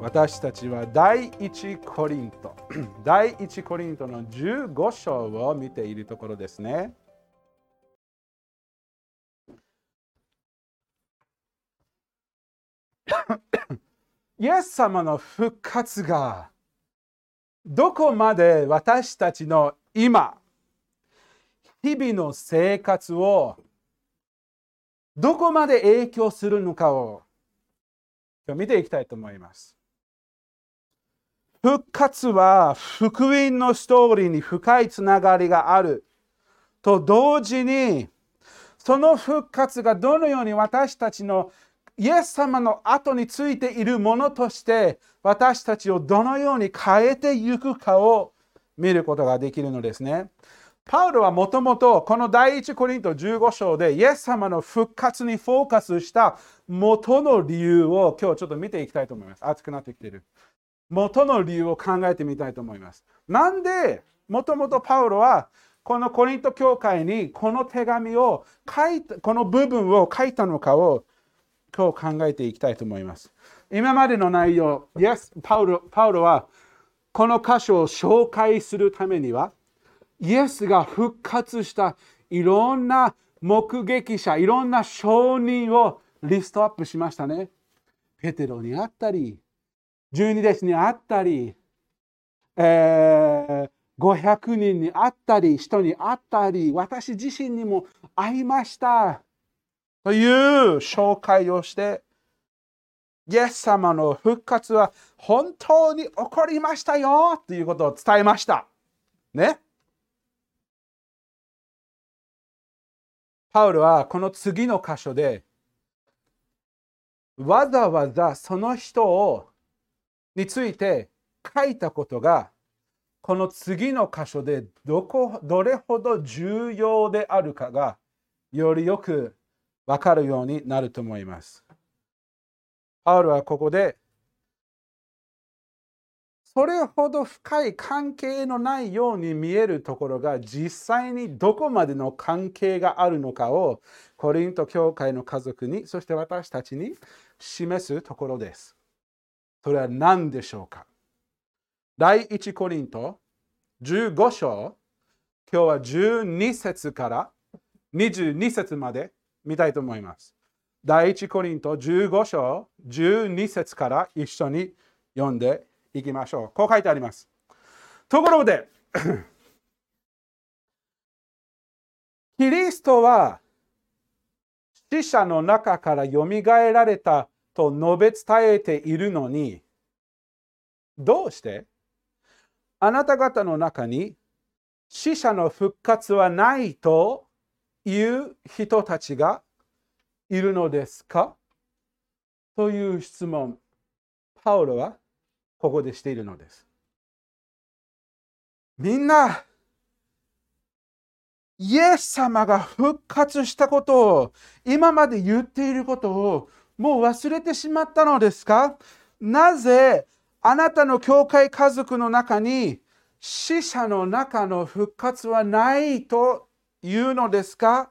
私たちは第一コリント 第一コリントの15章を見ているところですね イエス様の復活がどこまで私たちの今日々の生活をどこまで影響するのかを今日見ていきたいと思います。復活は福音のストーリーに深いつながりがあると同時にその復活がどのように私たちのイエス様の後についているものとして私たちをどのように変えていくかを見ることができるのですね。パウロはもともとこの第一コリント15章でイエス様の復活にフォーカスした元の理由を今日ちょっと見ていきたいと思います。熱くなってきている。元の理由を考えてみたいと思います。なんでもともとパウロはこのコリント教会にこの手紙を書いた、この部分を書いたのかを今日考えていきたいと思います。今までの内容、Yes、パウロパウロはこの箇所を紹介するためには、イエスが復活したいろんな目撃者、いろんな証人をリストアップしましたね。ペテロに会ったり、十二弟子に会ったり、えー、500人に会ったり、人に会ったり、私自身にも会いました。という紹介をして、イエス様の復活は本当に起こりましたよということを伝えました。ね。パウルはこの次の箇所でわざわざその人をについて書いたことがこの次の箇所でどこどれほど重要であるかがよりよく分かるようになると思います。パウルはここでそれほど深い関係のないように見えるところが実際にどこまでの関係があるのかをコリント教会の家族にそして私たちに示すところです。それは何でしょうか？第1コリント15章今日は12節から22節まで見たいと思います。第1コリント15章12節から一緒に読んでいきましょう。こう書いてあります。ところで、キリストは死者の中からよみがえられたと述べ伝えているのに、どうして？あなた方の中に死者の復活はないという人たちがいるのですか？という質問、パウロはここでしているのです。みんな、イエス様が復活したことを、今まで言っていることをもう忘れてしまったのですか？なぜあなたの教会家族の中に死者の中の復活はないというのですか？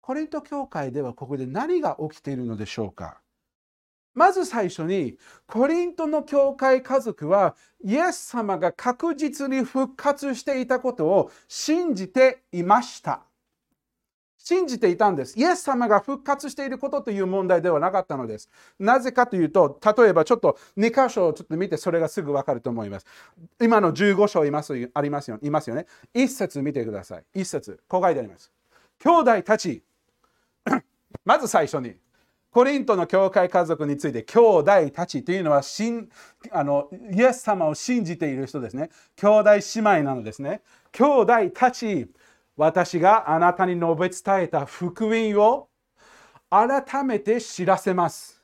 コリント教会ではここで何が起きているのでしょうか？まず最初に、コリントの教会家族は、イエス様が確実に復活していたことを信じていました。信じていたんです。イエス様が復活していることという問題ではなかったのです。なぜかというと、例えばちょっと2箇所をちょっと見て、それがすぐわかると思います。今の15章いますありますよいますよね。1節見てください。1節こう書いてあります。兄弟たち、まず最初に、コリントの教会家族について、兄弟たちというのはあのイエス様を信じている人ですね。兄弟姉妹なのですね。兄弟たち、私があなたに述べ伝えた福音を改めて知らせます。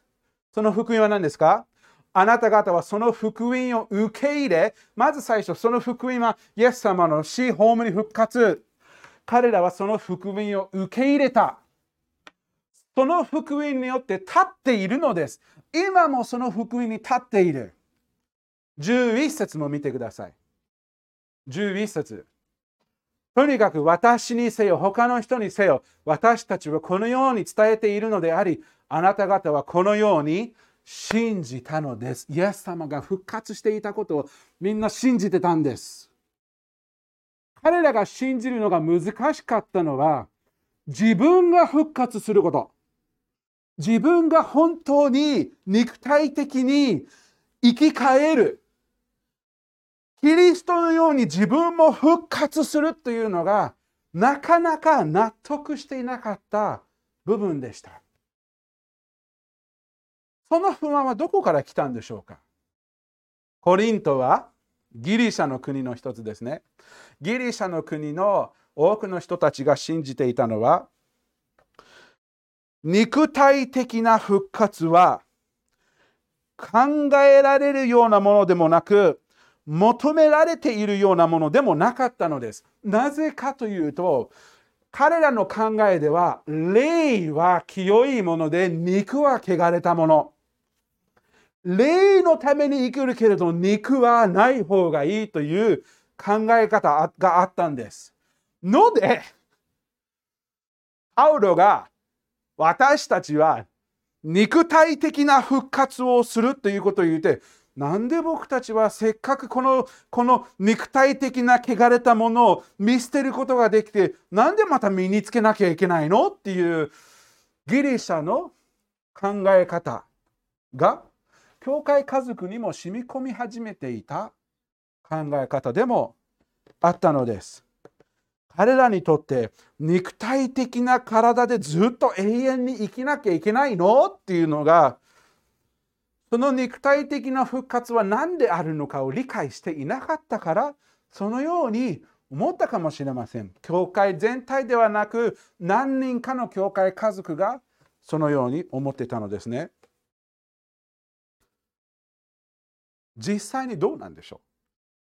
その福音は何ですか？あなた方はその福音を受け入れ、まず最初、その福音はイエス様の死、葬り復活。彼らはその福音を受け入れた。その福音によって立っているのです。今もその福音に立っている。11節も見てください。11節とにかく私にせよ、他の人にせよ、私たちはこのように伝えているのであり、あなた方はこのように信じたのです。イエス様が復活していたことをみんな信じてたんです。彼らが信じるのが難しかったのは、自分が復活すること。自分が本当に肉体的に生き返る。キリストのように自分も復活するというのがなかなか納得していなかった部分でした。その不安はどこから来たんでしょうか？コリントはギリシャの国の一つですね。ギリシャの国の多くの人たちが信じていたのは肉体的な復活は考えられるようなものでもなく求められているようなものでもなかったのです。なぜかというと、彼らの考えでは、霊は清いもので、肉は汚れたもの。霊のために生きるけれど、肉はない方がいいという考え方があったんです。ので、パウロが私たちは肉体的な復活をするということを言って、なんで僕たちはせっかくこのこの肉体的な汚れたものを見捨てることができてなんでまた身につけなきゃいけないのっていうギリシャの考え方が教会家族にも染み込み始めていた考え方でもあったのです。彼らにとって肉体的な体でずっと永遠に生きなきゃいけないのっていうのがその肉体的な復活は何であるのかを理解していなかったからそのように思ったかもしれません。教会全体ではなく何人かの教会家族がそのように思ってたのですね。実際にどうなんでしょう？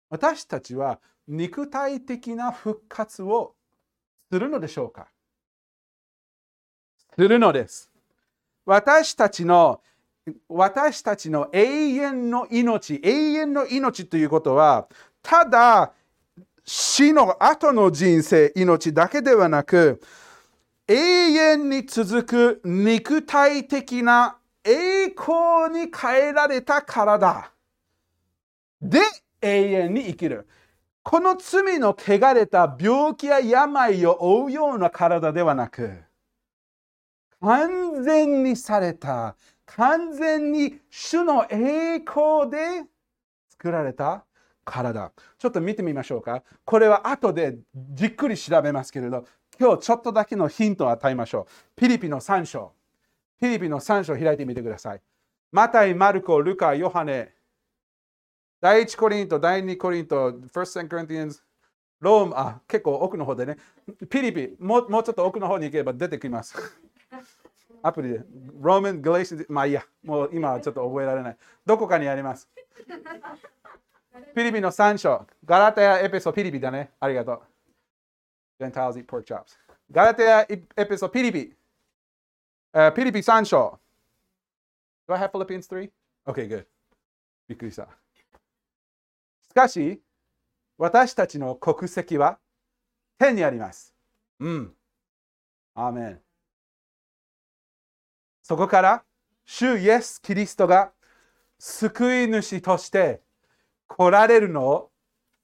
私たちは肉体的な復活をするのでしょうか？するのです。私たちの私たちの永遠の命、永遠の命ということは、ただ死の後の人生、命だけではなく、永遠に続く肉体的な栄光に変えられた体で永遠に生きる。この罪の汚れた病気や病を負うような体ではなく、完全にされた完全に主の栄光で作られた体。ちょっと見てみましょうか。これは後でじっくり調べますけれど、今日ちょっとだけのヒントを与えましょう。ピリピの3章。ピリピの3章を開いてみてください。マタイ、マルコ、ルカ、ヨハネ、第1コリント、第2コリント、1st Corinthians、ローム、あ、結構奥の方でね。ピリピ、ももうちょっと奥の方に行けば出てきます。アプリで、ローマン、ガレーシン、まあいいや、もう今はちょっと覚えられない。どこかにあります。ピリピの3章、ガラテヤ、エペソ、ピリピだね。ありがとう。Gentiles eat pork chops. ガラテヤ、エペソ、ピリピ。Uh, ピリピ3章。Do I have Philippians 3? Okay, good. びっくりした。しかし、私たちの国籍は天にあります。うん。アーメン。そこから主イエス・キリストが救い主として来られるのを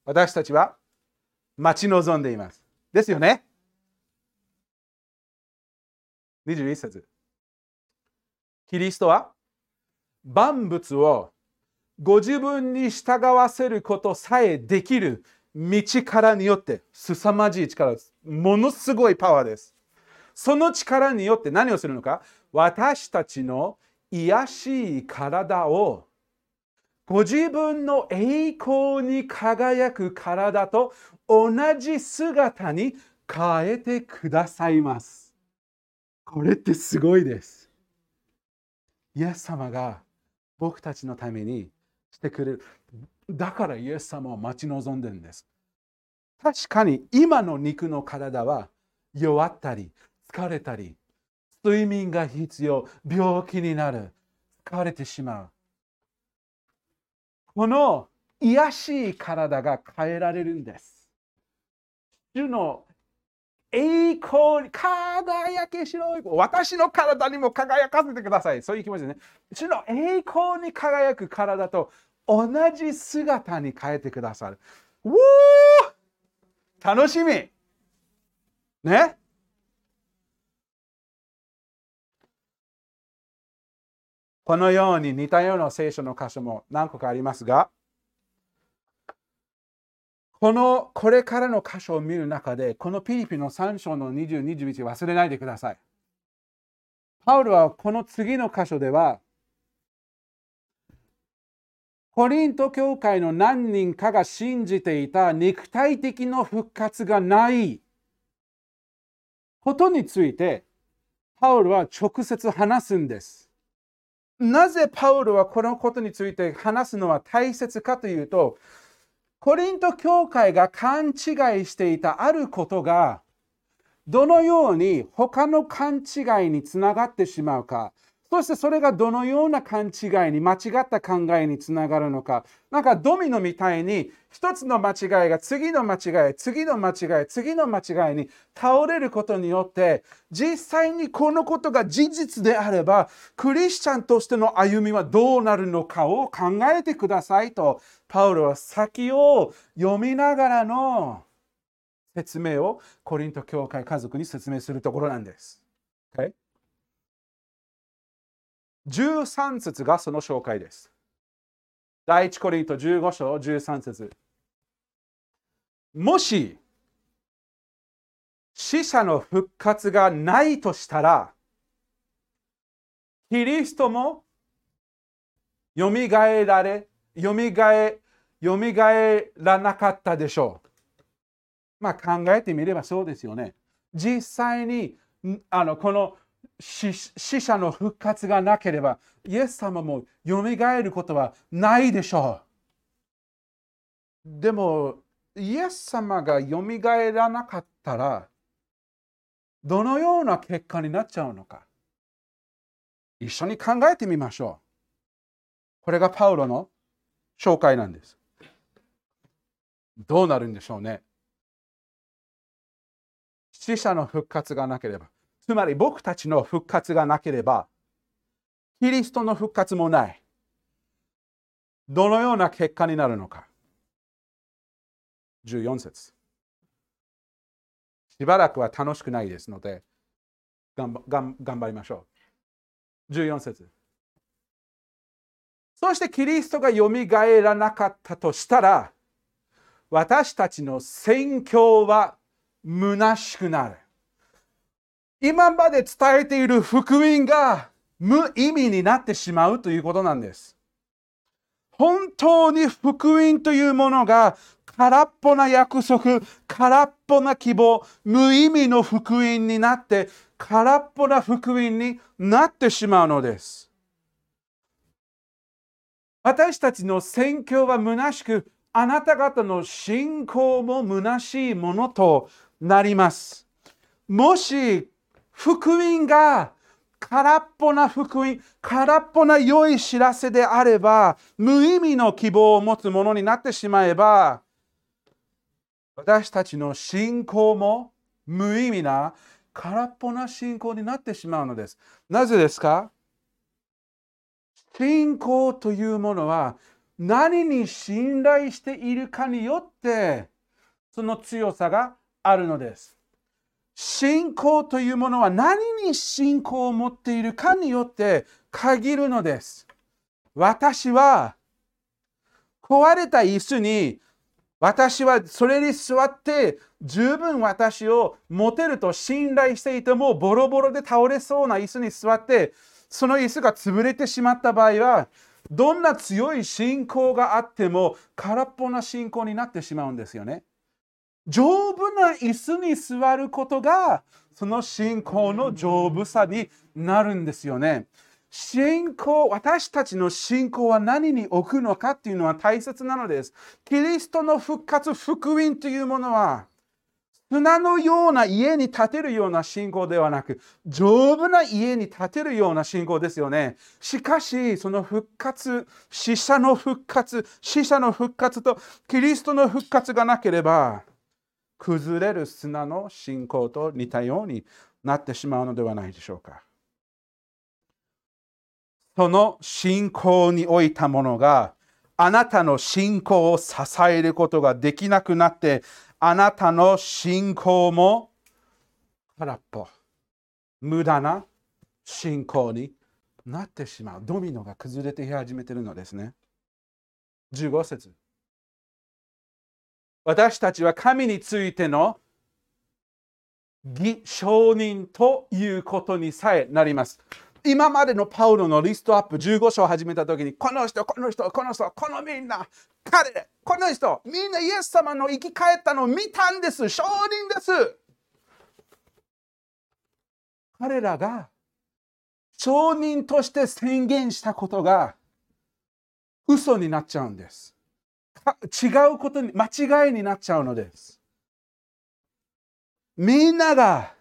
私たちは待ち望んでいます。ですよね ?21 節キリストは万物をご自分に従わせることさえできる道からによって凄まじい力です。ものすごいパワーです。その力によって何をするのか？私たちの癒しい体をご自分の栄光に輝く体と同じ姿に変えてくださいます。これってすごいです。イエス様が僕たちのためにしてくれる。だからイエス様を待ち望んでるんです。確かに今の肉の体は弱ったり疲れたり睡眠が必要。病気になる。疲れてしまう。この癒しい体が変えられるんです。主の栄光に輝けしろい。私の体にも輝かせてください。そういう気持ちですね。主の栄光に輝く体と同じ姿に変えてくださる。う楽しみ。ね？このように似たような聖書の箇所も何個かありますが、このこれからの箇所を見る中で、このピリピの3章の20、21忘れないでください。パウルはこの次の箇所では、コリント教会の何人かが信じていた肉体的な復活がないことについて、パウルは直接話すんです。なぜパウロはこのことについて話すのは大切かというと、コリント教会が勘違いしていたあることが、どのように他の勘違いにつながってしまうか、そしてそれがどのような勘違いに間違った考えにつながるのか。なんかドミノみたいに一つの間違いが次の間違い、次の間違い、次の間違いに倒れることによって実際にこのことが事実であればクリスチャンとしての歩みはどうなるのかを考えてくださいとパウロは先を読みながらの説明をコリント教会家族に説明するところなんです。Okay? 13節がその紹介です。第一コリント15章13節もし死者の復活がないとしたら、キリストもよみがえられ、よみがえ、よみがえらなかったでしょう。まあ考えてみればそうですよね。実際にあのこの死者の復活がなければ、イエス様もよみがえることはないでしょう。でも、イエス様がよみがえらなかったら、どのような結果になっちゃうのか。一緒に考えてみましょう。これがパウロの紹介なんです。どうなるんでしょうね。死者の復活がなければ。つまり僕たちの復活がなければ、キリストの復活もない。どのような結果になるのか。14節しばらくは楽しくないですので、頑張りましょう。14節そしてキリストがよみがえらなかったとしたら、私たちの宣教は虚しくなる。今まで伝えている福音が無意味になってしまうということなんです。本当に福音というものが空っぽな約束、空っぽな希望、無意味の福音になって、空っぽな福音になってしまうのです。私たちの宣教は虚しく、あなた方の信仰も虚しいものとなります。もし福音が空っぽな福音、空っぽな良い知らせであれば、無意味の希望を持つものになってしまえば、私たちの信仰も無意味な空っぽな信仰になってしまうのです。なぜですか？信仰というものは何に信頼しているかによってその強さがあるのです。信仰というものは何に信仰を持っているかによって限るのです。私は壊れた椅子に私はそれに座って十分私を持てると信頼していてもボロボロで倒れそうな椅子に座ってその椅子が潰れてしまった場合はどんな強い信仰があっても空っぽな信仰になってしまうんですよね。丈夫な椅子に座ることがその信仰の丈夫さになるんですよね。信仰、私たちの信仰は何に置くのかっていうのは大切なのです。キリストの復活、福音というものは、砂のような家に建てるような信仰ではなく、丈夫な家に建てるような信仰ですよね。しかし、その復活、死者の復活、死者の復活とキリストの復活がなければ、崩れる砂の信仰と似たようになってしまうのではないでしょうか。その信仰においたものがあなたの信仰を支えることができなくなってあなたの信仰も空っぽ無駄な信仰になってしまう。ドミノが崩れて始めているのですね。15節。私たちは神についての義承認ということにさえなります。今までのパウロのリストアップ15章を始めた時にこの人この人この人このみんな彼この人みんなイエス様の生き返ったのを見たんです。証人です。彼らが証人として宣言したことが嘘になっちゃうんです。違うことに間違いになっちゃうのですみんなが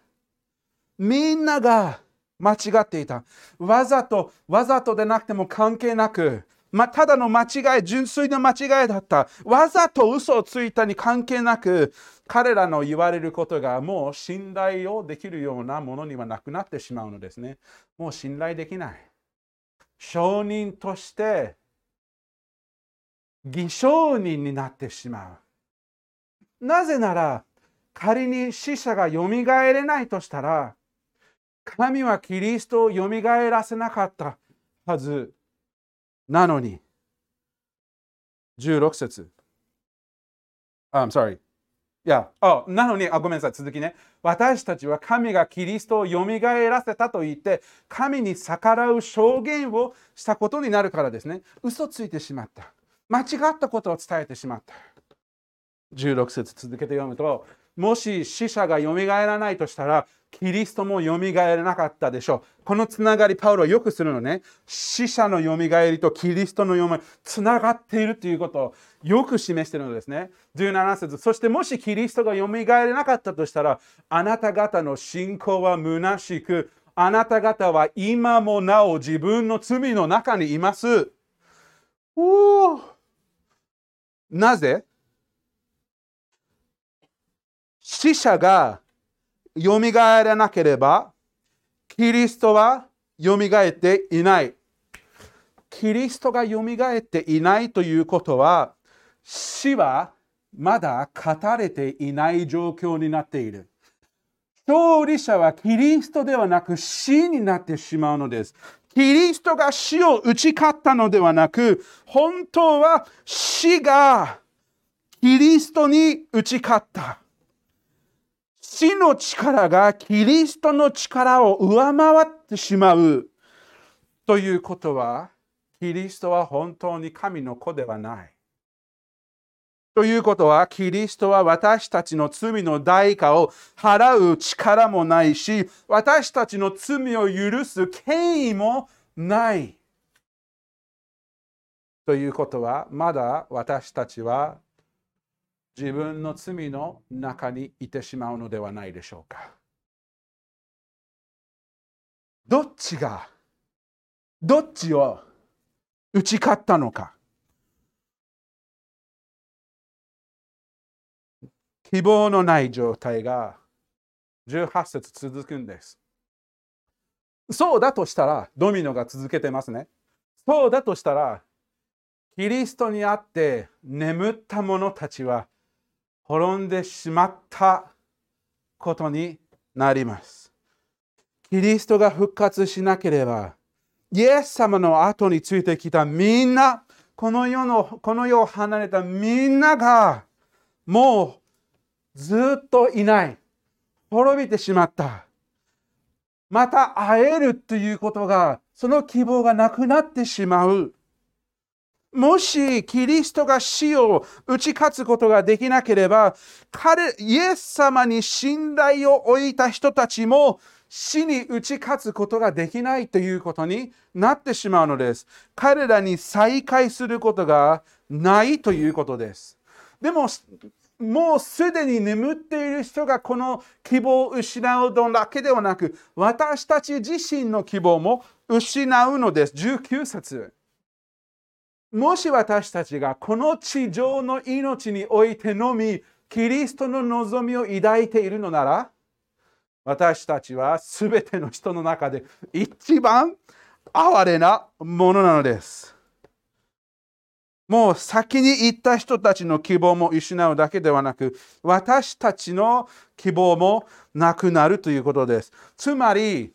みんなが間違っていた。わざと、わざとでなくても関係なく、まただの間違い、純粋な間違いだった。わざと嘘をついたに関係なく、彼らの言われることがもう信頼をできるようなものにはなくなってしまうのですね。もう信頼できない。証人として、偽証人になってしまう。なぜなら、仮に死者がよみがえれないとしたら、神はキリストをよみがえらせなかったはずなのに。16節。I'm sorry. いや、あ、なのに、あ、ごめんなさい、続きね。私たちは神がキリストをよみがえらせたと言って、神に逆らう証言をしたことになるからですね。嘘ついてしまった。間違ったことを伝えてしまった。16節続けて読むと、もし死者がよみがえらないとしたら、キリストもよみがえらなかったでしょう。このつながり、パウロはよくするのね。死者のよみがえりとキリストのよみがえり、つながっているということをよく示しているのですね。17節そしてもしキリストがよみがえれなかったとしたら、あなた方の信仰は虚しく、あなた方は今もなお自分の罪の中にいますおお。なぜ？死者がよみがえらなければ、キリストはよみがえっていない。キリストがよみがえっていないということは、死はまだ語れていない状況になっている。勝利者はキリストではなく死になってしまうのです。キリストが死を打ち勝ったのではなく、本当は死がキリストに打ち勝った。死の力がキリストの力を上回ってしまうということは、キリストは本当に神の子ではない。ということは、キリストは私たちの罪の代価を払う力もないし、私たちの罪を許す権威もない。ということは、まだ私たちは自分の罪の中にいてしまうのではないでしょうか。どっちが、どっちを打ち勝ったのか。希望のない状態が18節続くんです。そうだとしたら、ドミノが続けてますね。そうだとしたら、キリストにあって眠った者たちは滅んでしまったことになります。キリストが復活しなければ、イエス様の後についてきたみんな、この世の、この世を離れたみんなが、もうずっといない。滅びてしまった。また会えるということが、その希望がなくなってしまう。もしキリストが死を打ち勝つことができなければ、彼、イエス様に信頼を置いた人たちも死に打ち勝つことができないということになってしまうのです。彼らに再会することがないということです。でも、もうすでに眠っている人がこの希望を失うのだけではなく、私たち自身の希望も失うのです。19節。もし私たちがこの地上の命においてのみ、キリストの望みを抱いているのなら、私たちはすべての人の中で一番哀れなものなのです。もう先に行った人たちの希望も失うだけではなく、私たちの希望もなくなるということです。つまり、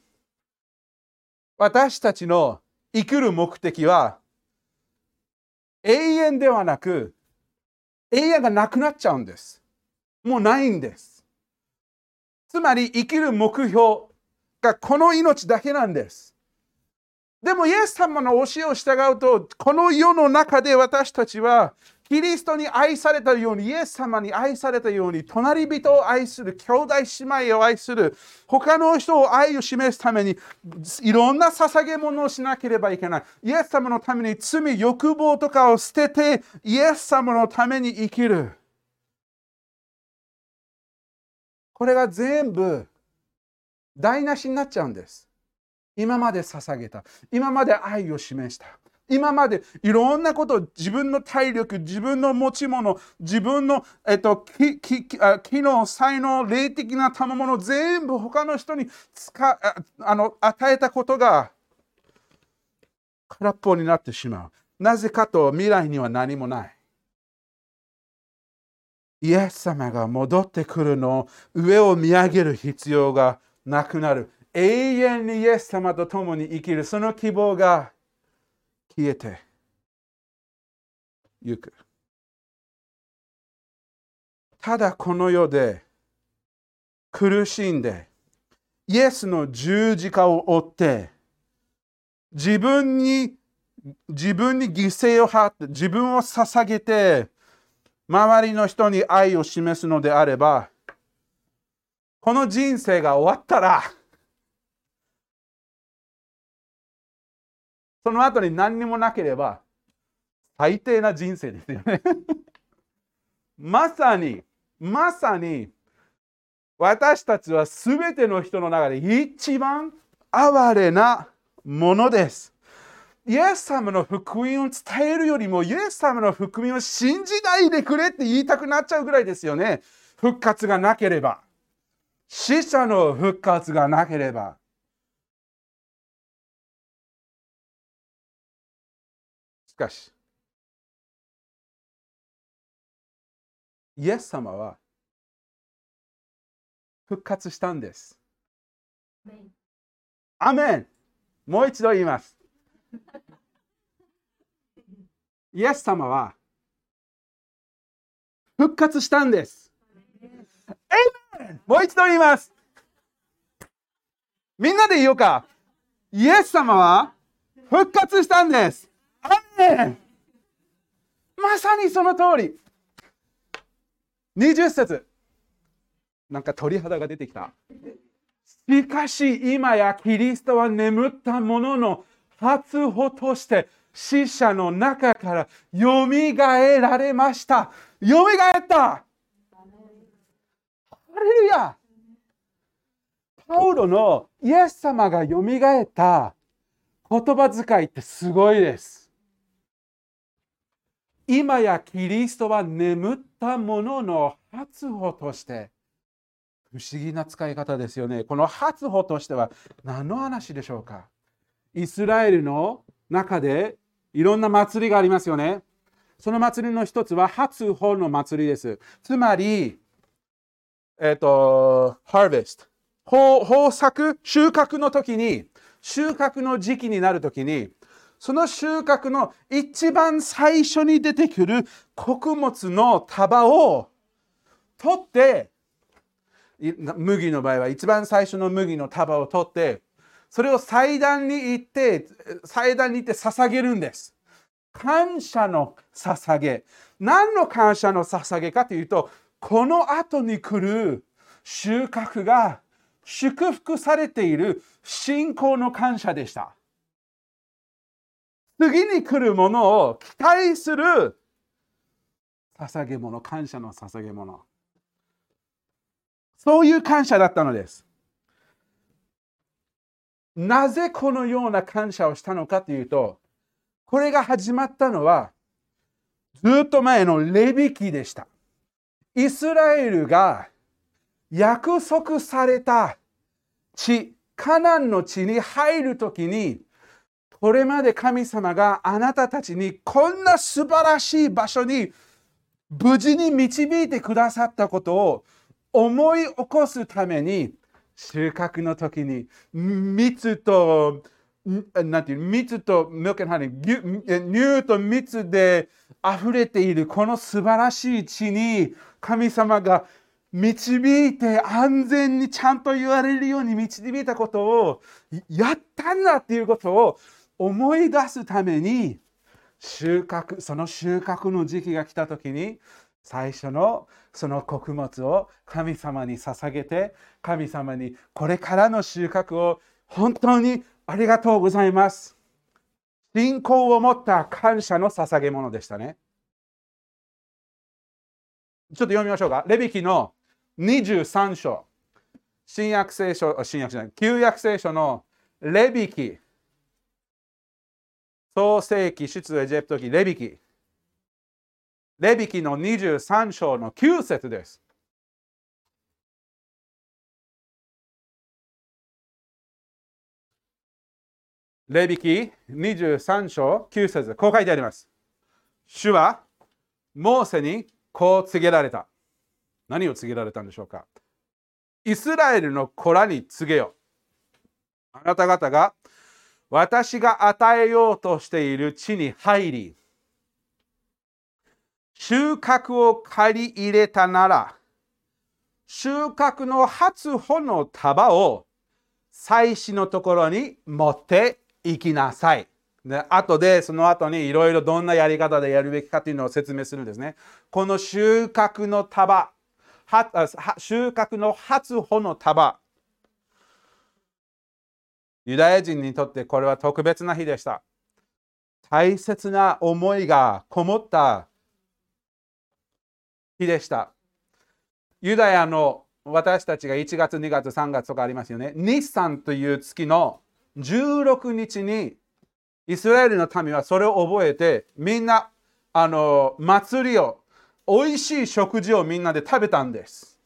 私たちの生きる目的は永遠ではなく、永遠がなくなっちゃうんです。もうないんです。つまり生きる目標がこの命だけなんです。でも、イエス様の教えを従うと、この世の中で私たちはキリストに愛されたように、イエス様に愛されたように、隣人を愛する、兄弟姉妹を愛する、他の人を愛を示すために、いろんな捧げ物をしなければいけない。イエス様のために罪、欲望とかを捨てて、イエス様のために生きる。これが全部台無しになっちゃうんです。今まで捧げた。今まで愛を示した。今までいろんなことを自分の体力、自分の持ち物、自分の、えっと、機能、才能、霊的な賜物全部他の人に使あの与えたことが空っぽになってしまう。なぜかと未来には何もない。イエス様が戻ってくるのを上を見上げる必要がなくなる。永遠にイエス様と共に生きるその希望が消えてゆく。ただこの世で苦しんでイエスの十字架を追って自分に自分に犠牲を張って自分を捧げて周りの人に愛を示すのであれば、この人生が終わったら、その後に何にもなければ、最低な人生ですよね まさに、まさに、私たちは全ての人の中で一番哀れなものです。イエス様の福音を伝えるよりも、イエス様の福音を信じないでくれって言いたくなっちゃうぐらいですよね。復活がなければ。死者の復活がなければ。かし、イエス様は復活したんです。アメンもう一度言います。イエス様は復活したんです。もう一度言います。みんなで言おうか。イエス様は復活したんです。まさにその通り。20節なんか鳥肌が出てきた。しかし今やキリストは眠ったものの初歩として死者の中からよみがえられました。よみがえったハレルヤパウロのイエス様がよみがえった言葉遣いってすごいです。今やキリストは眠ったものの初歩として不思議な使い方ですよね。この初歩としては何の話でしょうか？イスラエルの中でいろんな祭りがありますよね。その祭りの一つは初穂の祭りです。つまり、えっ、ー、と、harvest。豊作、収穫の時に、収穫の時期になる時に、その収穫の一番最初に出てくる穀物の束を取って、麦の場合は一番最初の麦の束を取って、それを祭壇に行って、祭壇に行って捧げるんです。感謝の捧げ。何の感謝の捧げかというと、この後に来る収穫が祝福されている信仰の感謝でした。次に来るものを期待する捧げ物、感謝の捧げ物。そういう感謝だったのです。なぜこのような感謝をしたのかというと、これが始まったのは、ずっと前のレビキでした。イスラエルが約束された地、カナンの地に入るときに、これまで神様があなたたちにこんな素晴らしい場所に無事に導いてくださったことを思い起こすために収穫の時に蜜となんていう蜜とミルクハニー乳と蜜で溢れているこの素晴らしい地に神様が導いて安全にちゃんと言われるように導いたことをやったんだっていうことを思い出すために収穫その収穫の時期が来た時に最初のその穀物を神様に捧げて神様にこれからの収穫を本当にありがとうございます。信仰を持った感謝の捧げ物でしたね。ちょっと読みましょうか。レビキの23章。新約聖書、新約じゃない、旧約聖書のレビキ。創世記、出エジプト記、レビキ。レビキの23章の9節です。レビキ23章9節こう書いてあります。主はモーセにこう告げられた。何を告げられたんでしょうかイスラエルの子らに告げよ。あなた方が私が与えようとしている地に入り、収穫を借り入れたなら、収穫の初穂の束を祭司のところに持って行きなさい。で後でその後にいろいろどんなやり方でやるべきかというのを説明するんですね。この収穫の束、収穫の初穂の束。ユダヤ人にとってこれは特別な日でした。大切な思いがこもった日でした。ユダヤの私たちが1月、2月、3月とかありますよね。日産という月の16日にイスラエルの民はそれを覚えてみんなあの祭りを美味しい食事をみんなで食べたんです。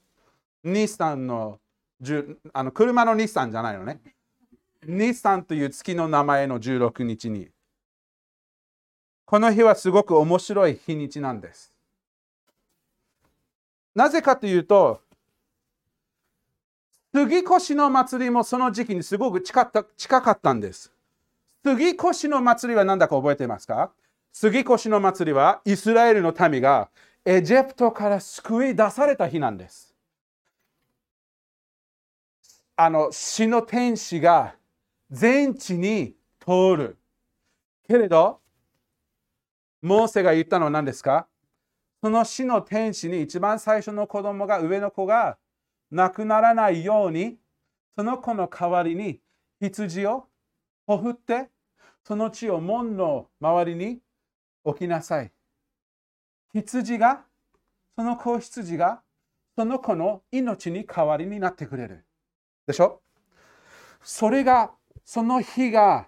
日産のあの車の日産じゃないのね。日産という月の名前の16日に。この日はすごく面白い日にちなんです。なぜかというと、杉越の祭りもその時期にすごく近った近かったんです。杉越の祭りは何だか覚えていますか？杉越の祭りはイスラエルの民がエジプトから救い出された日なんです。あの死の天使が全地に通る。けれど、モーセが言ったのは何ですか？その死の天使に一番最初の子供が上の子が亡くならないようにその子の代わりに羊をほふってその血を門の周りに置きなさい。羊がその子羊がその子の命に代わりになってくれる。でしょ？それがその日が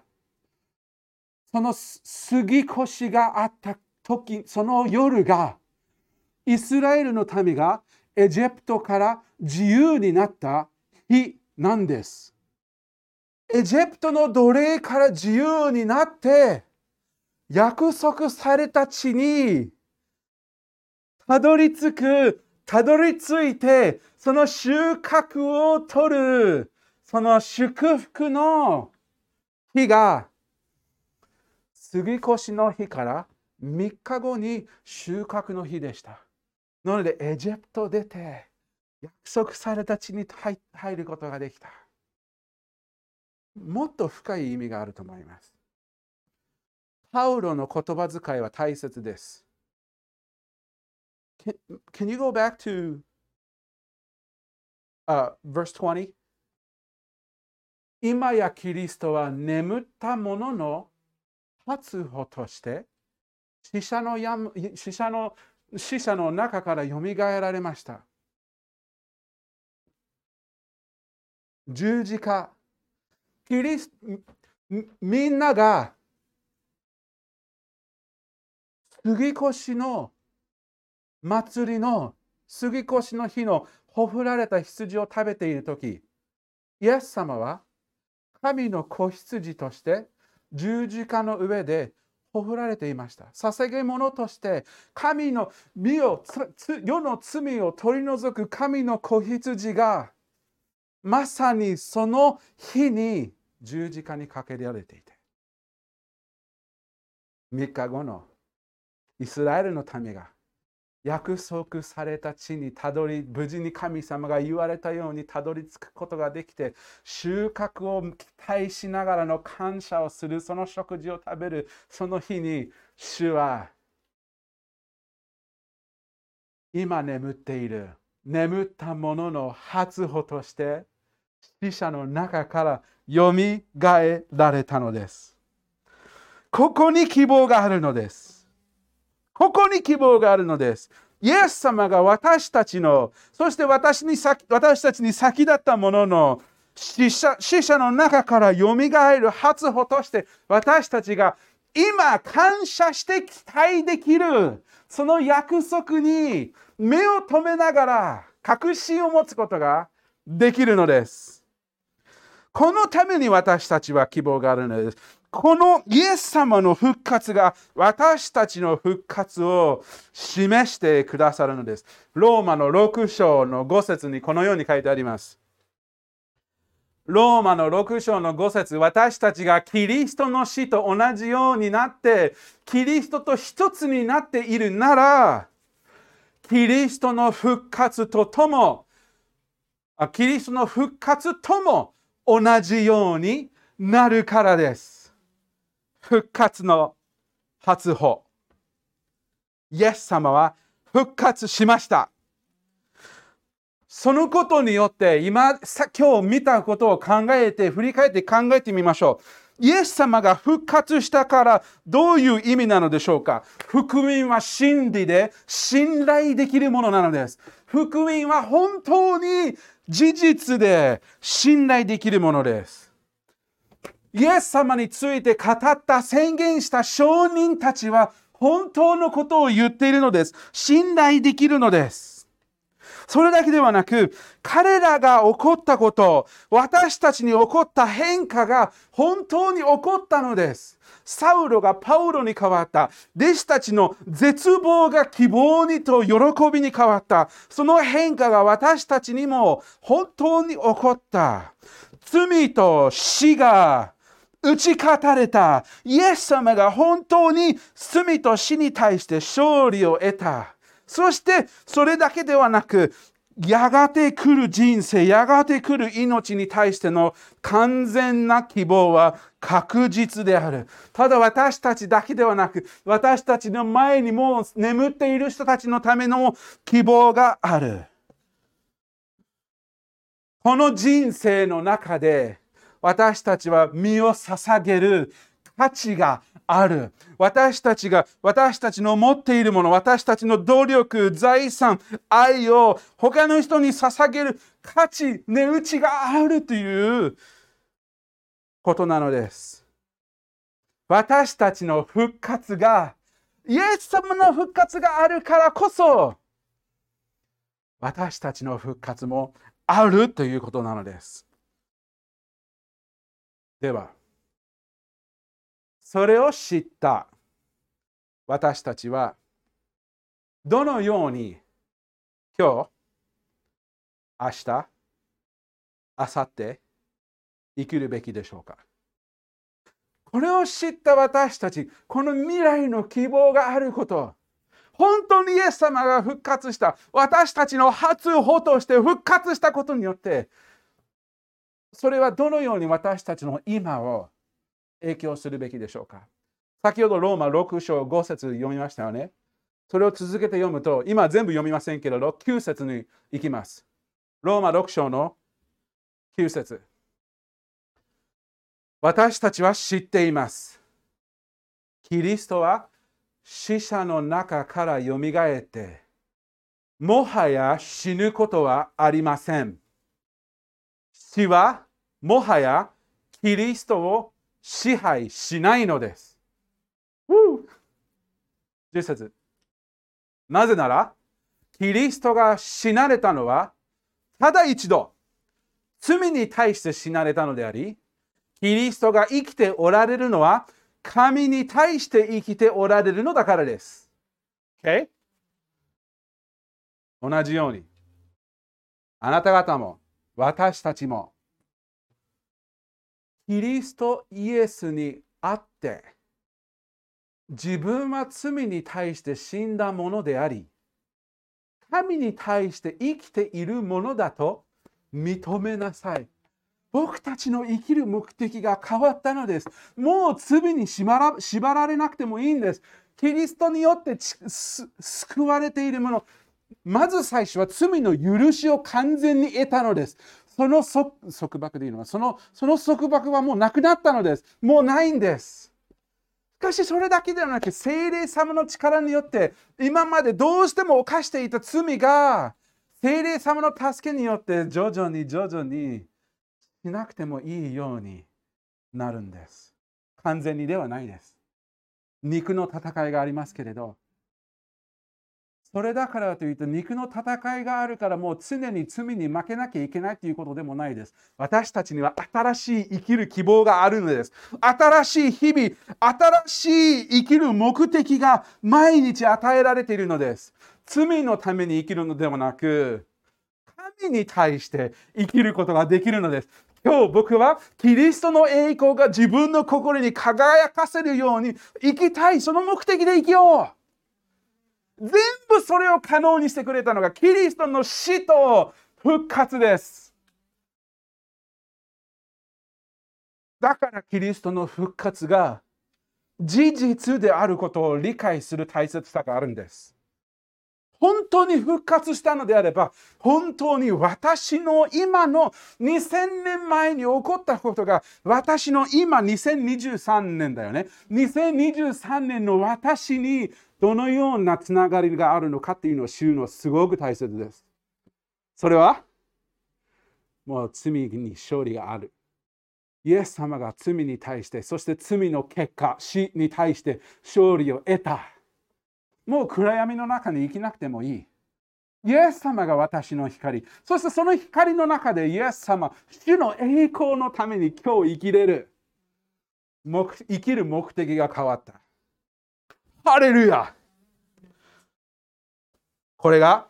その杉越しがあった時その夜がイスラエルの民がエジプトから自由になった日なんです。エジプトの奴隷から自由になって約束された地にたどり着く、たどり着いてその収穫を取る、その祝福の日が杉越の日から3日後に収穫の日でした。なので、エジプト出て、約束された地に入ることができた。もっと深い意味があると思います。パウロの言葉遣いは大切です。Can, can you go back to、uh, verse 20? 今やキリストは眠ったものの初歩として死者のや死者の死者の中からよみがえられました。十字架キリスみんなが杉越の祭りの杉越の日のほふられた羊を食べている時イエス様は神の子羊として十字架の上でほふられていました。捧げ物として神の身を世の罪を取り除く神の子羊がまさにその日に十字架にかけられていて3日後のイスラエルの民が約束された地にたどり無事に神様が言われたようにたどり着くことができて収穫を期待しながらの感謝をするその食事を食べるその日に主は今眠っている眠ったものの初歩として死者の中からよみがえられたのです。ここに希望があるのです。ここに希望があるのです。イエス様が私たちの、そして私に先私たちに先立ったものの死者死者の中からよみがえる初歩として私たちが今感謝して期待できるその約束に目を留めながら確信を持つことができるのです。このために私たちは希望があるのです。このイエス様の復活が私たちの復活を示してくださるのです。ローマの6章の5節にこのように書いてあります。ローマの6章の5節私たちがキリストの死と同じようになってキリストと一つになっているならキリストの復活とともキリストの復活とも同じようになるからです。復活の初歩。イエス様は復活しました。そのことによって今、今日見たことを考えて、振り返って考えてみましょう。イエス様が復活したからどういう意味なのでしょうか？福音は真理で信頼できるものなのです。福音は本当に事実で信頼できるものです。イエス様について語った宣言した証人たちは本当のことを言っているのです。信頼できるのです。それだけではなく、彼らが起こったこと、私たちに起こった変化が本当に起こったのです。サウロがパウロに変わった。弟子たちの絶望が希望にと喜びに変わった。その変化が私たちにも本当に起こった。罪と死が打ち勝たれたイエス様が本当に罪と死に対して勝利を得た。そしてそれだけではなく、やがて来る人生、やがて来る命に対しての完全な希望は確実である。ただ私たちだけではなく、私たちの前にも眠っている人たちのための希望がある。この人生の中で、私たちは身を捧げる価値がある。私たちが、私たちの持っているもの、私たちの努力、財産、愛を他の人に捧げる価値、値打ちがあるということなのです。私たちの復活が、イエス様の復活があるからこそ、私たちの復活もあるということなのです。では、それを知った私たちは、どのように今日、明日、明後日、生きるべきでしょうか。これを知った私たち、この未来の希望があること、本当にイエス様が復活した、私たちの初歩として復活したことによって、それはどのように私たちの今を影響するべきでしょうか？先ほどローマ6章5節読みましたよね。それを続けて読むと、今全部読みませんけれど、9節に行きます。ローマ6章の9節私たちは知っています。キリストは死者の中からよみがえって、もはや死ぬことはありません。死はもはやキリストを支配しないのです。10節なぜなら、キリストが死なれたのは、ただ一度、罪に対して死なれたのであり、キリストが生きておられるのは、神に対して生きておられるのだからです。Okay? 同じように、あなた方も、私たちも、キリストイエスにあって、自分は罪に対して死んだものであり、神に対して生きているものだと認めなさい。僕たちの生きる目的が変わったのです。もう罪に縛ら縛られなくてもいいんです。キリストによって救われているもの、まず最初は罪の許しを完全に得たのです。その束縛でいいのはその、その束縛はもうなくなったのです。もうないんです。しかしそれだけではなく、聖霊様の力によって、今までどうしても犯していた罪が、聖霊様の助けによって徐々に徐々にしなくてもいいようになるんです。完全にではないです。肉の戦いがありますけれど、それだからといって肉の戦いがあるからもう常に罪に負けなきゃいけないということでもないです。私たちには新しい生きる希望があるのです。新しい日々、新しい生きる目的が毎日与えられているのです。罪のために生きるのではなく、神に対して生きることができるのです。今日僕はキリストの栄光が自分の心に輝かせるように生きたい、その目的で生きよう。全部それを可能にしてくれたのがキリストの死と復活です。だからキリストの復活が事実であることを理解する大切さがあるんです。本当に復活したのであれば、本当に私の今の2000年前に起こったことが、私の今2023年だよね。2023年の私にどのようなつながりがあるのかっていうのを知るのはすごく大切です。それは、もう罪に勝利がある。イエス様が罪に対して、そして罪の結果、死に対して勝利を得た。もう暗闇の中に生きなくてもいい。イエス様が私の光。そしてその光の中でイエス様、主の栄光のために今日生きれる。生きる目的が変わった。ハレルヤこれが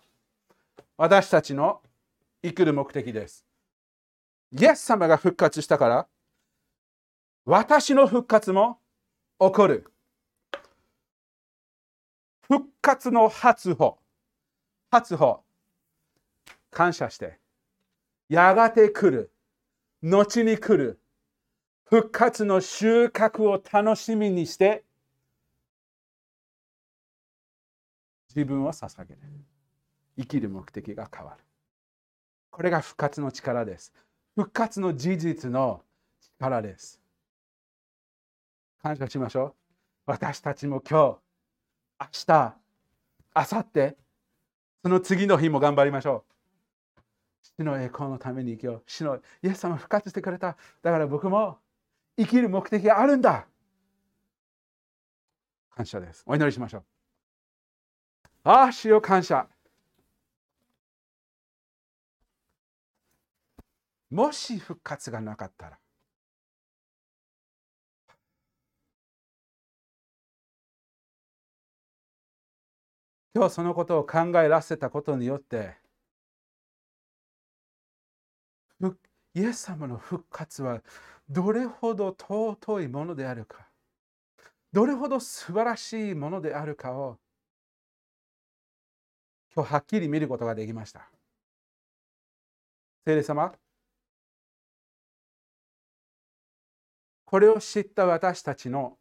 私たちの生きる目的です。イエス様が復活したから、私の復活も起こる。復活の初歩。初歩。感謝して。やがて来る。後に来る。復活の収穫を楽しみにして、自分を捧げる。生きる目的が変わる。これが復活の力です。復活の事実の力です。感謝しましょう。私たちも今日、明日、明後日、その次の日も頑張りましょう。主の栄光のために生きよう。主のイエス様復活してくれた。だから僕も生きる目的があるんだ。感謝です。お祈りしましょう。ああ、主よ感謝。もし復活がなかったら、今日そのことを考えらせたことによって、イエス様の復活はどれほど尊いものであるか、どれほど素晴らしいものであるかを、とはっきり見ることができました。聖霊様これを知った私たちの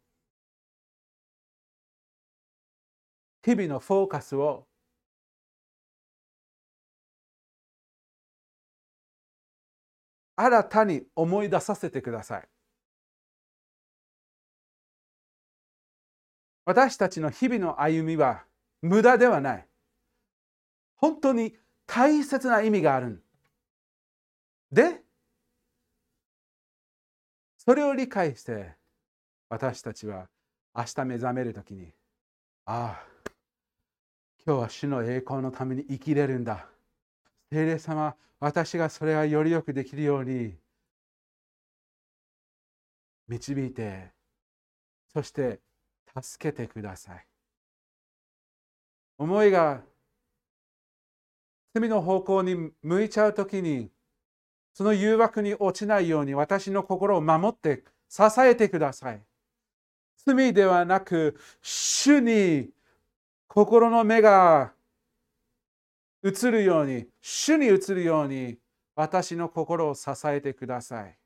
日々のフォーカスを新たに思い出させてください。私たちの日々の歩みは無駄ではない。本当に大切な意味がある。で、それを理解して私たちは明日目覚めるときに、ああ、今日は主の栄光のために生きれるんだ。聖霊様、私がそれがよりよくできるように導いて、そして助けてください。思いが罪の方向に向いちゃうときに、その誘惑に落ちないように私の心を守って支えてください。罪ではなく、主に心の目が映るように、主に映るように、私の心を支えてください。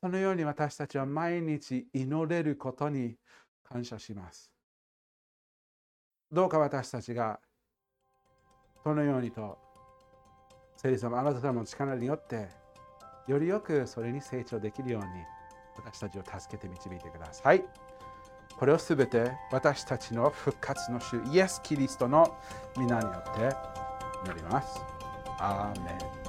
そのように私たちは毎日祈れることに感謝します。どうか私たちがそのようにと、聖霊様、あなた様の力によって、よりよくそれに成長できるように、私たちを助けて導いてください。これをすべて私たちの復活の主イエス・キリストの皆によって祈ります。アーメン